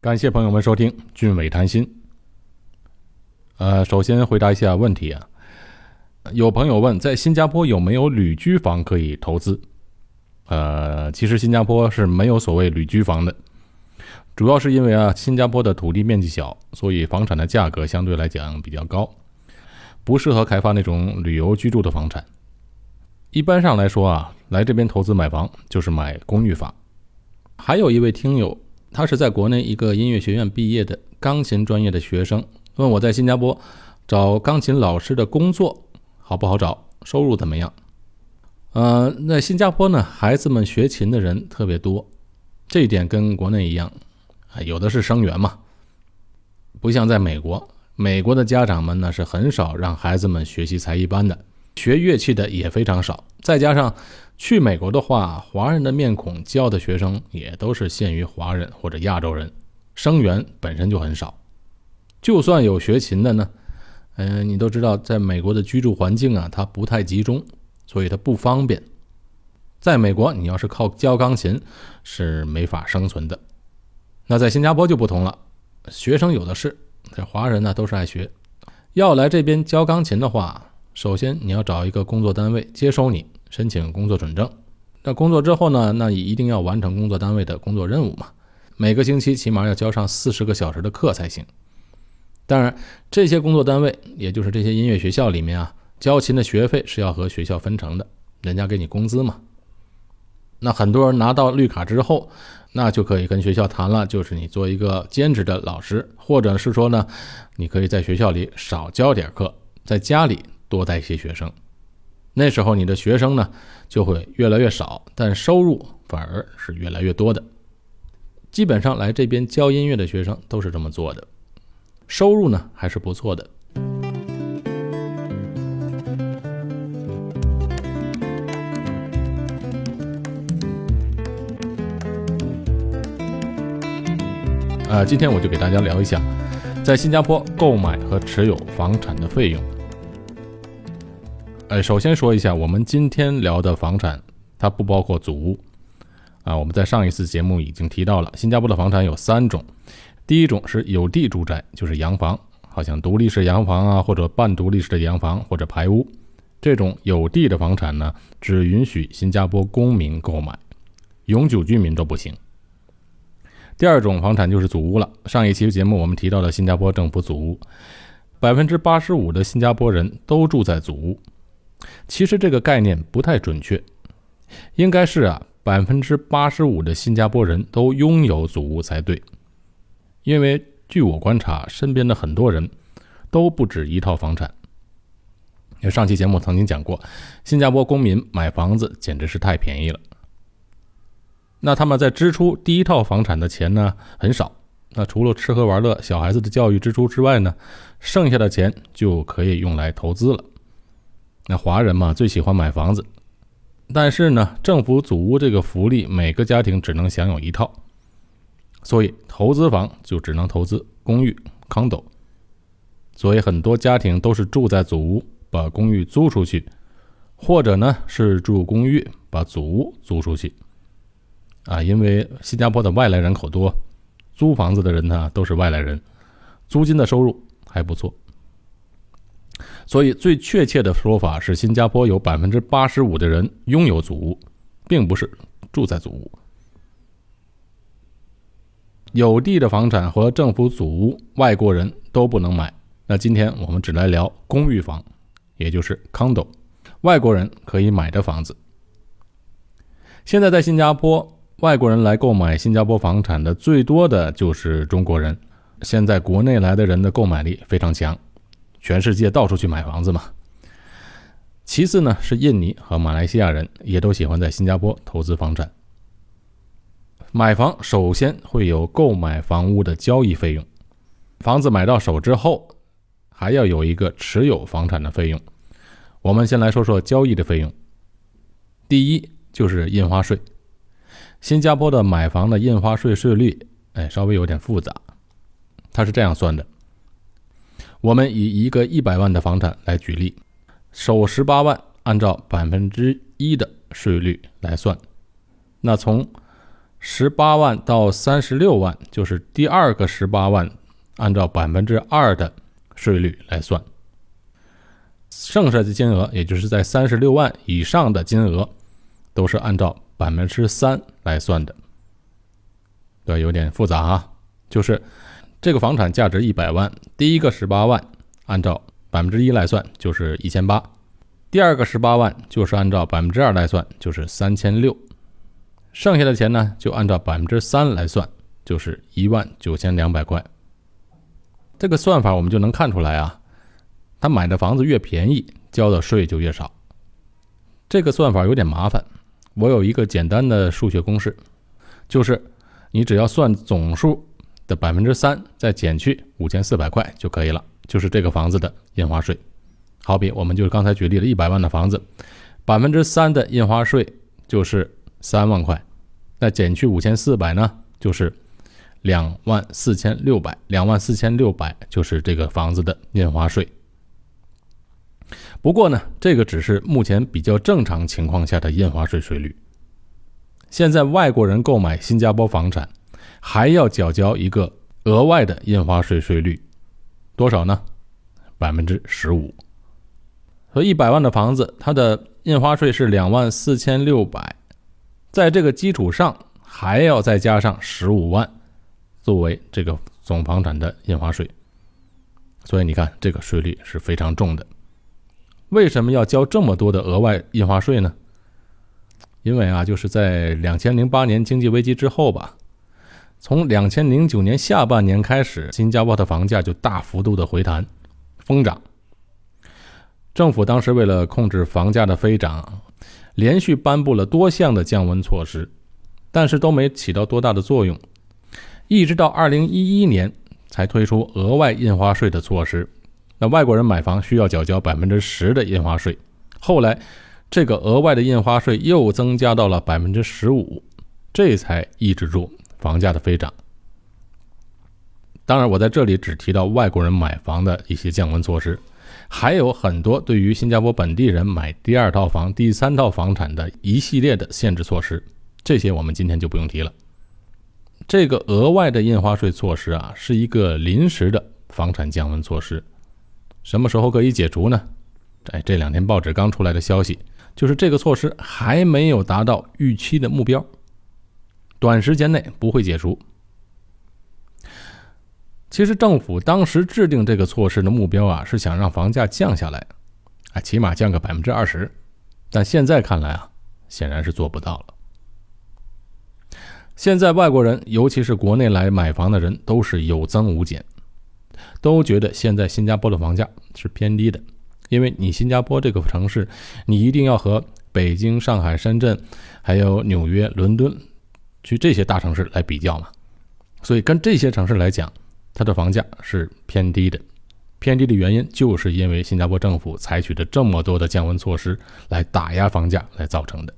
感谢朋友们收听俊伟谈心。呃，首先回答一下问题啊，有朋友问，在新加坡有没有旅居房可以投资？呃，其实新加坡是没有所谓旅居房的，主要是因为啊，新加坡的土地面积小，所以房产的价格相对来讲比较高，不适合开发那种旅游居住的房产。一般上来说啊，来这边投资买房就是买公寓房。还有一位听友，他是在国内一个音乐学院毕业的钢琴专业的学生，问我在新加坡找钢琴老师的工作好不好找，收入怎么样？呃，在新加坡呢，孩子们学琴的人特别多，这一点跟国内一样，啊，有的是生源嘛，不像在美国，美国的家长们呢是很少让孩子们学习才艺班的，学乐器的也非常少，再加上去美国的话，华人的面孔教的学生也都是限于华人或者亚洲人，生源本身就很少，就算有学琴的呢，嗯，你都知道，在美国的居住环境啊，它不太集中。所以它不方便。在美国，你要是靠教钢琴是没法生存的。那在新加坡就不同了，学生有的是，这华人呢都是爱学。要来这边教钢琴的话，首先你要找一个工作单位接收你，申请工作准证。那工作之后呢，那你一定要完成工作单位的工作任务嘛。每个星期起码要教上四十个小时的课才行。当然，这些工作单位，也就是这些音乐学校里面啊。交琴的学费是要和学校分成的，人家给你工资嘛。那很多人拿到绿卡之后，那就可以跟学校谈了，就是你做一个兼职的老师，或者是说呢，你可以在学校里少教点课，在家里多带一些学生。那时候你的学生呢就会越来越少，但收入反而是越来越多的。基本上来这边教音乐的学生都是这么做的，收入呢还是不错的。呃，今天我就给大家聊一下，在新加坡购买和持有房产的费用。呃，首先说一下，我们今天聊的房产，它不包括祖屋。啊，我们在上一次节目已经提到了，新加坡的房产有三种，第一种是有地住宅，就是洋房，好像独立式洋房啊，或者半独立式的洋房或者排屋，这种有地的房产呢，只允许新加坡公民购买，永久居民都不行。第二种房产就是祖屋了。上一期节目我们提到了新加坡政府祖屋，百分之八十五的新加坡人都住在祖屋。其实这个概念不太准确，应该是啊，百分之八十五的新加坡人都拥有祖屋才对。因为据我观察，身边的很多人都不止一套房产。上期节目曾经讲过，新加坡公民买房子简直是太便宜了。那他们在支出第一套房产的钱呢很少，那除了吃喝玩乐、小孩子的教育支出之外呢，剩下的钱就可以用来投资了。那华人嘛最喜欢买房子，但是呢，政府祖屋这个福利每个家庭只能享有一套，所以投资房就只能投资公寓 （condo）。所以很多家庭都是住在祖屋，把公寓租出去，或者呢是住公寓，把祖屋租出去。啊，因为新加坡的外来人口多，租房子的人呢都是外来人，租金的收入还不错，所以最确切的说法是，新加坡有百分之八十五的人拥有祖屋，并不是住在祖屋。有地的房产和政府祖屋，外国人都不能买。那今天我们只来聊公寓房，也就是 condo，外国人可以买的房子。现在在新加坡。外国人来购买新加坡房产的最多的就是中国人。现在国内来的人的购买力非常强，全世界到处去买房子嘛。其次呢是印尼和马来西亚人也都喜欢在新加坡投资房产。买房首先会有购买房屋的交易费用，房子买到手之后还要有一个持有房产的费用。我们先来说说交易的费用。第一就是印花税。新加坡的买房的印花税税率，哎，稍微有点复杂。它是这样算的：我们以一个一百万的房产来举例，首十八万按照百分之一的税率来算，那从十八万到三十六万，就是第二个十八万，按照百分之二的税率来算。剩下的金额，也就是在三十六万以上的金额，都是按照百分之三来算的。对，有点复杂啊。就是这个房产价值一百万，第一个十八万，按照百分之一来算，就是一千八；第二个十八万，就是按照百分之二来算，就是三千六。剩下的钱呢，就按照百分之三来算，就是一万九千两百块。这个算法我们就能看出来啊。他买的房子越便宜，交的税就越少。这个算法有点麻烦，我有一个简单的数学公式，就是你只要算总数的百分之三，再减去五千四百块就可以了，就是这个房子的印花税。好比我们就是刚才举例了一百万的房子，百分之三的印花税就是三万块，那减去五千四百呢，就是两万四千六百，两万四千六百就是这个房子的印花税。不过呢，这个只是目前比较正常情况下的印花税税率。现在外国人购买新加坡房产，还要缴交一个额外的印花税税率，多少呢？百分之十五。和一百万的房子，它的印花税是两万四千六百，在这个基础上还要再加上十五万，作为这个总房产的印花税。所以你看，这个税率是非常重的。为什么要交这么多的额外印花税呢？因为啊，就是在两千零八年经济危机之后吧，从两千零九年下半年开始，新加坡的房价就大幅度的回弹、疯涨。政府当时为了控制房价的飞涨，连续颁布了多项的降温措施，但是都没起到多大的作用，一直到二零一一年才推出额外印花税的措施。那外国人买房需要缴交百分之十的印花税，后来这个额外的印花税又增加到了百分之十五，这才抑制住房价的飞涨。当然，我在这里只提到外国人买房的一些降温措施，还有很多对于新加坡本地人买第二套房、第三套房产的一系列的限制措施，这些我们今天就不用提了。这个额外的印花税措施啊，是一个临时的房产降温措施。什么时候可以解除呢？哎，这两天报纸刚出来的消息，就是这个措施还没有达到预期的目标，短时间内不会解除。其实政府当时制定这个措施的目标啊，是想让房价降下来，啊，起码降个百分之二十。但现在看来啊，显然是做不到了。现在外国人，尤其是国内来买房的人，都是有增无减。都觉得现在新加坡的房价是偏低的，因为你新加坡这个城市，你一定要和北京、上海、深圳，还有纽约、伦敦，去这些大城市来比较嘛。所以跟这些城市来讲，它的房价是偏低的。偏低的原因就是因为新加坡政府采取的这么多的降温措施来打压房价来造成的。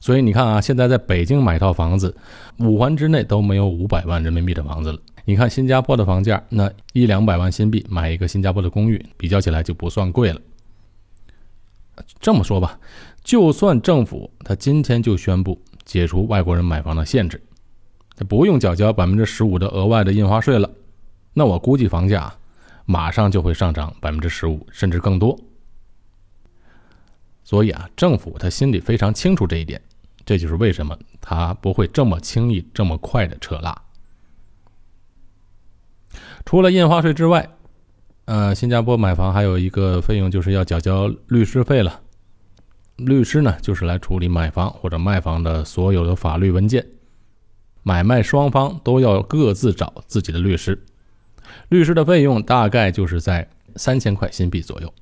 所以你看啊，现在在北京买套房子，五环之内都没有五百万人民币的房子了。你看新加坡的房价，那一两百万新币买一个新加坡的公寓，比较起来就不算贵了。这么说吧，就算政府他今天就宣布解除外国人买房的限制，他不用缴交百分之十五的额外的印花税了，那我估计房价马上就会上涨百分之十五甚至更多。所以啊，政府他心里非常清楚这一点，这就是为什么他不会这么轻易、这么快的撤拉。除了印花税之外，呃，新加坡买房还有一个费用，就是要缴交律师费了。律师呢，就是来处理买房或者卖房的所有的法律文件，买卖双方都要各自找自己的律师。律师的费用大概就是在三千块新币左右。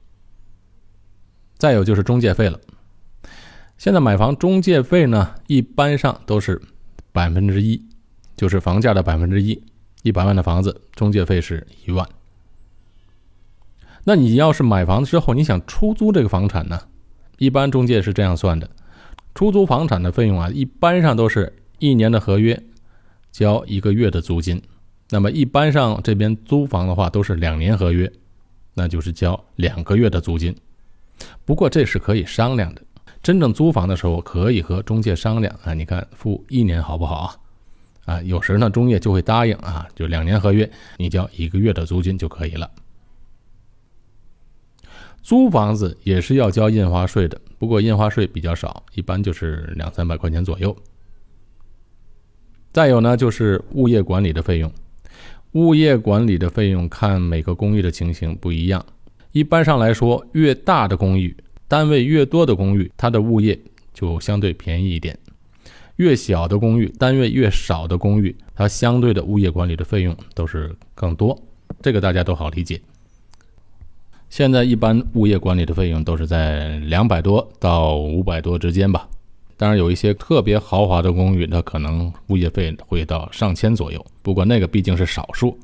再有就是中介费了。现在买房中介费呢，一般上都是百分之一，就是房价的百分之一。一百万的房子，中介费是一万。那你要是买房子之后，你想出租这个房产呢？一般中介是这样算的：出租房产的费用啊，一般上都是一年的合约，交一个月的租金。那么一般上这边租房的话，都是两年合约，那就是交两个月的租金。不过这是可以商量的，真正租房的时候，可以和中介商量啊，你看付一年好不好啊？啊，有时呢，中介就会答应啊，就两年合约，你交一个月的租金就可以了。租房子也是要交印花税的，不过印花税比较少，一般就是两三百块钱左右。再有呢，就是物业管理的费用。物业管理的费用看每个公寓的情形不一样，一般上来说，越大的公寓，单位越多的公寓，它的物业就相对便宜一点；越小的公寓，单位越少的公寓，它相对的物业管理的费用都是更多。这个大家都好理解。现在一般物业管理的费用都是在两百多到五百多之间吧。当然有一些特别豪华的公寓，它可能物业费会到上千左右。不过那个毕竟是少数。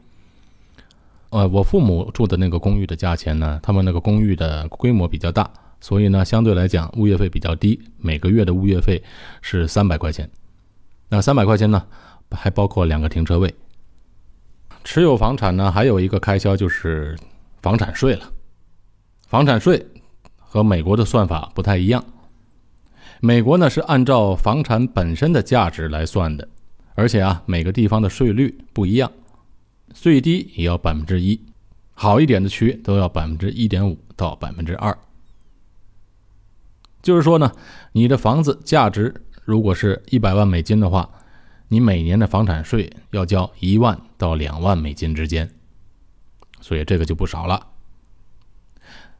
呃，我父母住的那个公寓的价钱呢，他们那个公寓的规模比较大，所以呢相对来讲物业费比较低，每个月的物业费是三百块钱。那三百块钱呢，还包括两个停车位。持有房产呢，还有一个开销就是房产税了。房产税和美国的算法不太一样，美国呢是按照房产本身的价值来算的，而且啊每个地方的税率不一样，最低也要百分之一，好一点的区都要百分之一点五到百分之二。就是说呢，你的房子价值如果是一百万美金的话，你每年的房产税要交一万到两万美金之间，所以这个就不少了。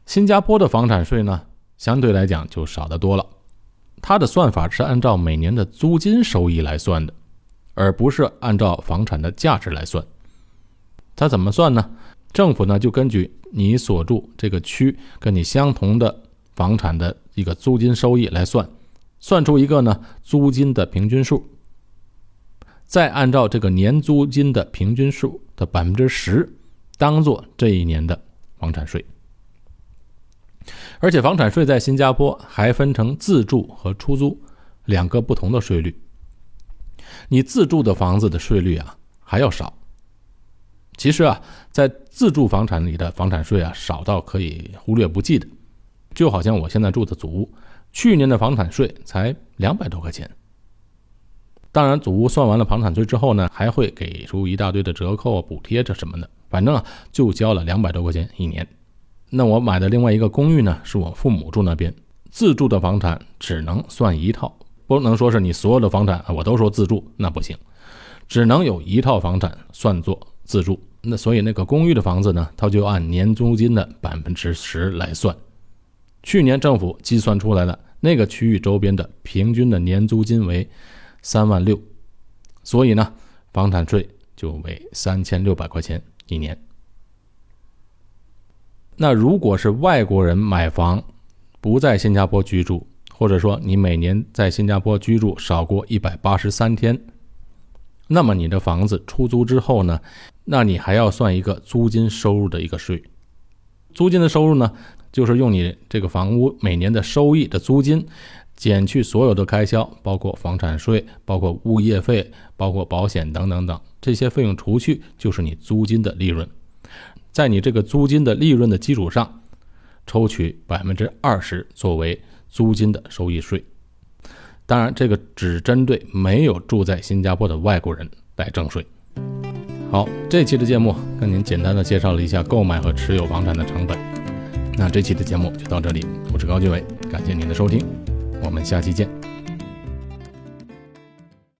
新加坡的房产税呢，相对来讲就少得多了。它的算法是按照每年的租金收益来算的，而不是按照房产的价值来算。它怎么算呢？政府呢就根据你所住这个区跟你相同的房产的一个租金收益来算，算出一个呢租金的平均数，再按照这个年租金的平均数的百分之十，当做这一年的房产税。而且房产税在新加坡还分成自住和出租两个不同的税率。你自住的房子的税率啊还要少。其实啊，在自住房产里的房产税啊少到可以忽略不计的，就好像我现在住的祖屋，去年的房产税才两百多块钱。当然，祖屋算完了房产税之后呢，还会给出一大堆的折扣、补贴这什么的，反正啊就交了两百多块钱一年。那我买的另外一个公寓呢，是我父母住那边，自住的房产只能算一套，不能说是你所有的房产啊，我都说自住，那不行，只能有一套房产算作自住。那所以那个公寓的房子呢，它就按年租金的百分之十来算。去年政府计算出来的那个区域周边的平均的年租金为三万六，所以呢，房产税就为三千六百块钱一年。那如果是外国人买房，不在新加坡居住，或者说你每年在新加坡居住少过一百八十三天，那么你的房子出租之后呢，那你还要算一个租金收入的一个税。租金的收入呢，就是用你这个房屋每年的收益的租金，减去所有的开销，包括房产税、包括物业费、包括保险等等等这些费用除去，就是你租金的利润。在你这个租金的利润的基础上，抽取百分之二十作为租金的收益税。当然，这个只针对没有住在新加坡的外国人来征税。好，这期的节目跟您简单的介绍了一下购买和持有房产的成本。那这期的节目就到这里，我是高俊伟，感谢您的收听，我们下期见。